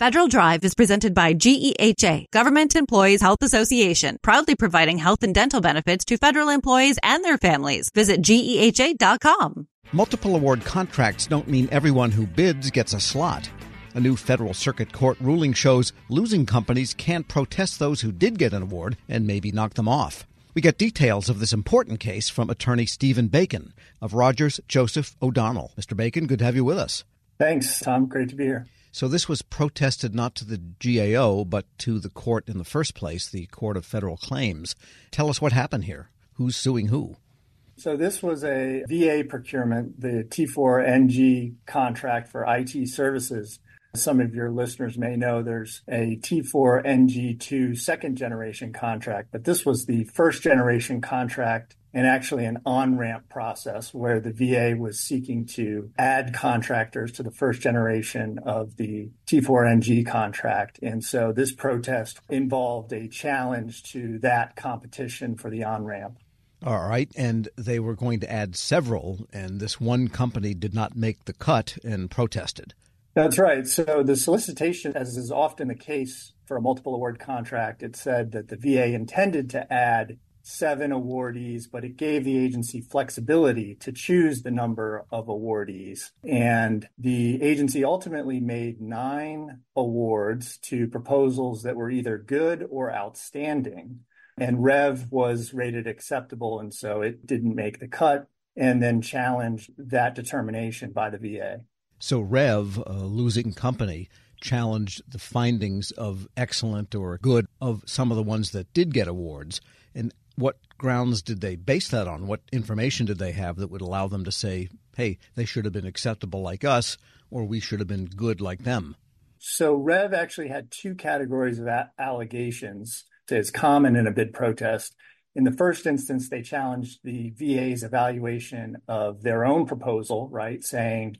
Federal Drive is presented by GEHA, Government Employees Health Association, proudly providing health and dental benefits to federal employees and their families. Visit GEHA.com. Multiple award contracts don't mean everyone who bids gets a slot. A new federal circuit court ruling shows losing companies can't protest those who did get an award and maybe knock them off. We get details of this important case from attorney Stephen Bacon of Rogers Joseph O'Donnell. Mr. Bacon, good to have you with us. Thanks, Tom. Great to be here. So this was protested not to the GAO, but to the court in the first place, the Court of Federal Claims. Tell us what happened here. Who's suing who? So this was a VA procurement, the T4NG contract for IT services. Some of your listeners may know there's a T4NG2 second generation contract, but this was the first generation contract and actually an on ramp process where the VA was seeking to add contractors to the first generation of the T4NG contract. And so this protest involved a challenge to that competition for the on ramp. All right. And they were going to add several, and this one company did not make the cut and protested. That's right. So the solicitation, as is often the case for a multiple award contract, it said that the VA intended to add seven awardees, but it gave the agency flexibility to choose the number of awardees. And the agency ultimately made nine awards to proposals that were either good or outstanding. And Rev was rated acceptable, and so it didn't make the cut, and then challenged that determination by the VA. So Rev, a losing company, challenged the findings of excellent or good of some of the ones that did get awards. And what grounds did they base that on? What information did they have that would allow them to say, hey, they should have been acceptable like us, or we should have been good like them? So Rev actually had two categories of a- allegations. It's common in a bid protest. In the first instance, they challenged the VA's evaluation of their own proposal, right? Saying,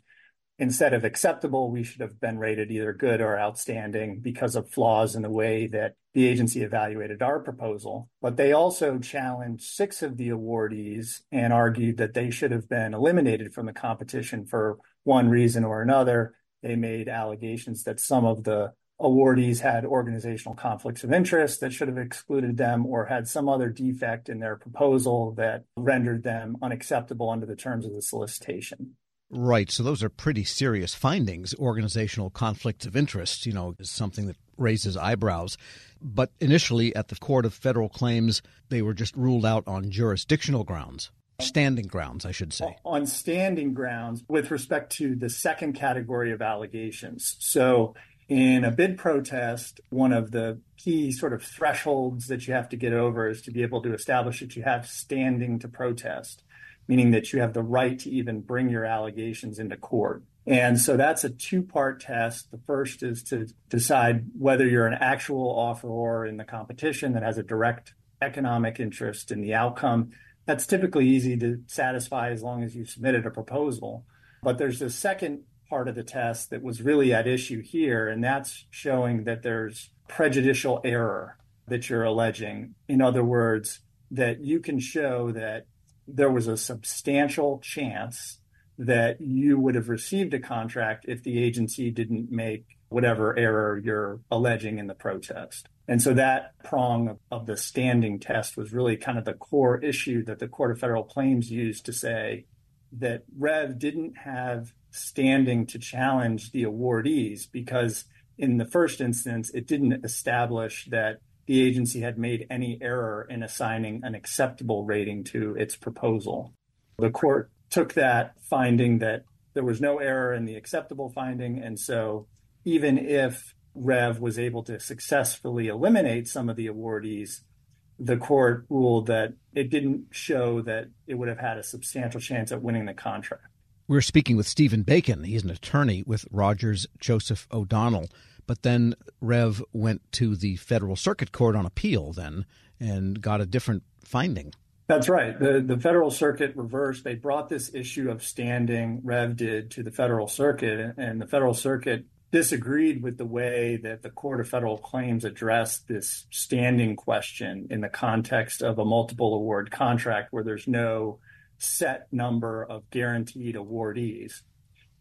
instead of acceptable, we should have been rated either good or outstanding because of flaws in the way that the agency evaluated our proposal. But they also challenged six of the awardees and argued that they should have been eliminated from the competition for one reason or another. They made allegations that some of the awardees had organizational conflicts of interest that should have excluded them or had some other defect in their proposal that rendered them unacceptable under the terms of the solicitation. Right. So those are pretty serious findings. Organizational conflicts of interest, you know, is something that raises eyebrows. But initially, at the Court of Federal Claims, they were just ruled out on jurisdictional grounds. Standing grounds, I should say. On standing grounds with respect to the second category of allegations. So, in a bid protest, one of the key sort of thresholds that you have to get over is to be able to establish that you have standing to protest meaning that you have the right to even bring your allegations into court. And so that's a two part test. The first is to decide whether you're an actual offeror in the competition that has a direct economic interest in the outcome. That's typically easy to satisfy as long as you submitted a proposal. But there's a second part of the test that was really at issue here, and that's showing that there's prejudicial error that you're alleging. In other words, that you can show that there was a substantial chance that you would have received a contract if the agency didn't make whatever error you're alleging in the protest. And so that prong of the standing test was really kind of the core issue that the Court of Federal Claims used to say that Rev didn't have standing to challenge the awardees because in the first instance, it didn't establish that the agency had made any error in assigning an acceptable rating to its proposal. The court took that finding that there was no error in the acceptable finding. And so even if Rev was able to successfully eliminate some of the awardees, the court ruled that it didn't show that it would have had a substantial chance at winning the contract. We're speaking with Stephen Bacon. He's an attorney with Rogers Joseph O'Donnell. But then Rev went to the Federal Circuit Court on appeal then and got a different finding. That's right. The the Federal Circuit reversed. They brought this issue of standing, Rev did, to the Federal Circuit, and the Federal Circuit disagreed with the way that the Court of Federal Claims addressed this standing question in the context of a multiple award contract where there's no set number of guaranteed awardees.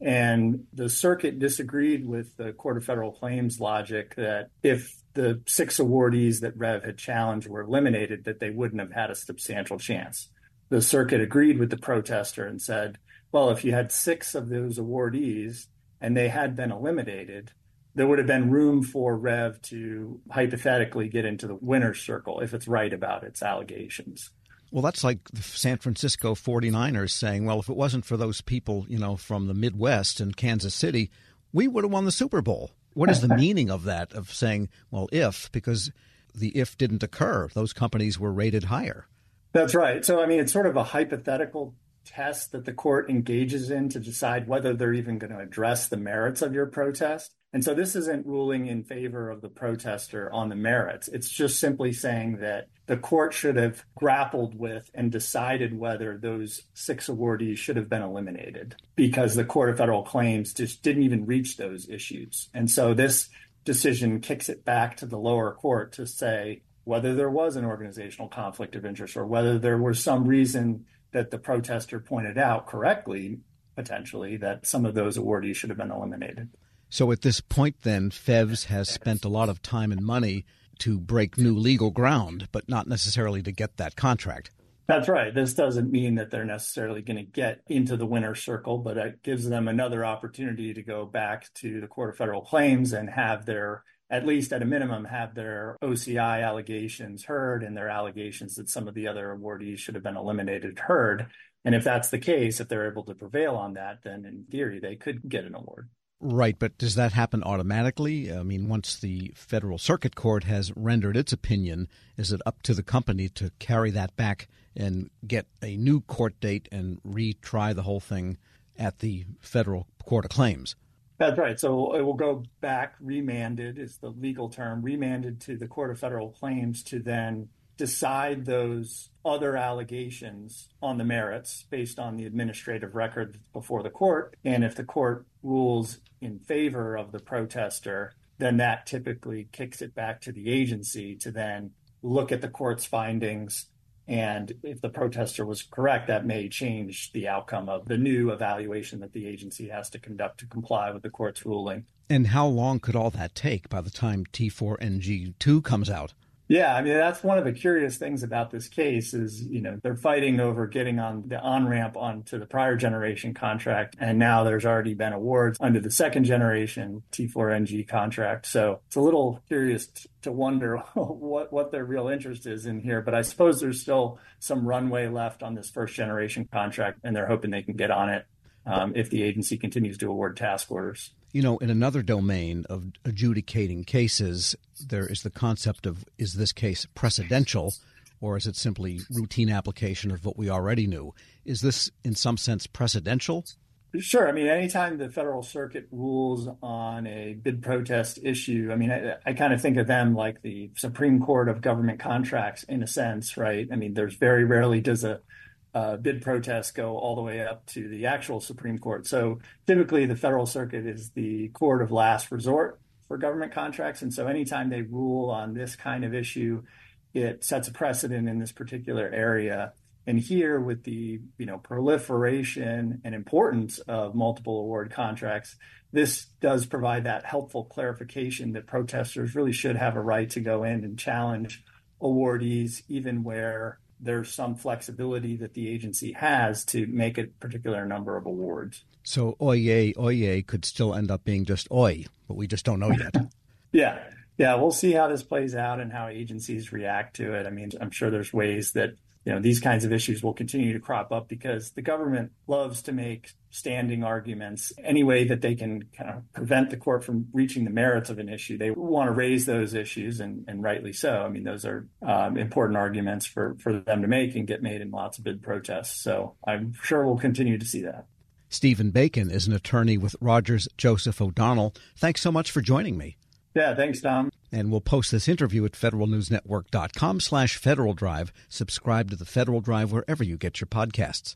And the circuit disagreed with the Court of Federal Claims logic that if the six awardees that Rev had challenged were eliminated, that they wouldn't have had a substantial chance. The circuit agreed with the protester and said, well, if you had six of those awardees and they had been eliminated, there would have been room for Rev to hypothetically get into the winner's circle if it's right about its allegations. Well, that's like the San Francisco 49ers saying, well, if it wasn't for those people, you know, from the Midwest and Kansas City, we would have won the Super Bowl. What is the meaning of that, of saying, well, if, because the if didn't occur, those companies were rated higher? That's right. So, I mean, it's sort of a hypothetical test that the court engages in to decide whether they're even going to address the merits of your protest. And so this isn't ruling in favor of the protester on the merits. It's just simply saying that the court should have grappled with and decided whether those six awardees should have been eliminated because the Court of Federal Claims just didn't even reach those issues. And so this decision kicks it back to the lower court to say whether there was an organizational conflict of interest or whether there was some reason that the protester pointed out correctly, potentially, that some of those awardees should have been eliminated. So at this point, then, FEVS has spent a lot of time and money to break new legal ground, but not necessarily to get that contract. That's right. This doesn't mean that they're necessarily going to get into the winner's circle, but it gives them another opportunity to go back to the Court of Federal Claims and have their, at least at a minimum, have their OCI allegations heard and their allegations that some of the other awardees should have been eliminated heard. And if that's the case, if they're able to prevail on that, then in theory, they could get an award. Right, but does that happen automatically? I mean, once the Federal Circuit Court has rendered its opinion, is it up to the company to carry that back and get a new court date and retry the whole thing at the Federal Court of Claims? That's right. So it will go back, remanded is the legal term, remanded to the Court of Federal Claims to then decide those other allegations on the merits based on the administrative record before the court. And if the court rules in favor of the protester, then that typically kicks it back to the agency to then look at the court's findings. And if the protester was correct, that may change the outcome of the new evaluation that the agency has to conduct to comply with the court's ruling. And how long could all that take by the time T4NG2 comes out? Yeah, I mean that's one of the curious things about this case is you know they're fighting over getting on the on ramp onto the prior generation contract, and now there's already been awards under the second generation T4NG contract. So it's a little curious t- to wonder what what their real interest is in here. But I suppose there's still some runway left on this first generation contract, and they're hoping they can get on it um, if the agency continues to award task orders. You know, in another domain of adjudicating cases, there is the concept of is this case precedential or is it simply routine application of what we already knew? Is this, in some sense, precedential? Sure. I mean, anytime the Federal Circuit rules on a bid protest issue, I mean, I, I, kind of think of them like the Supreme Court of government contracts in a sense, right? I mean, there's very rarely does a uh, bid protests go all the way up to the actual Supreme Court. So typically, the Federal Circuit is the court of last resort for government contracts. And so anytime they rule on this kind of issue, it sets a precedent in this particular area. And here, with the you know proliferation and importance of multiple award contracts, this does provide that helpful clarification that protesters really should have a right to go in and challenge awardees, even where there's some flexibility that the agency has to make a particular number of awards. So Oye Oye could still end up being just Oy, but we just don't know yet. yeah. Yeah, we'll see how this plays out and how agencies react to it. I mean, I'm sure there's ways that you know these kinds of issues will continue to crop up because the government loves to make standing arguments any way that they can kind of prevent the court from reaching the merits of an issue they want to raise those issues and, and rightly so i mean those are um, important arguments for, for them to make and get made in lots of bid protests so i'm sure we'll continue to see that stephen bacon is an attorney with rogers joseph o'donnell thanks so much for joining me yeah, thanks, Tom. And we'll post this interview at federalnewsnetwork.com slash Federal Drive. Subscribe to the Federal Drive wherever you get your podcasts.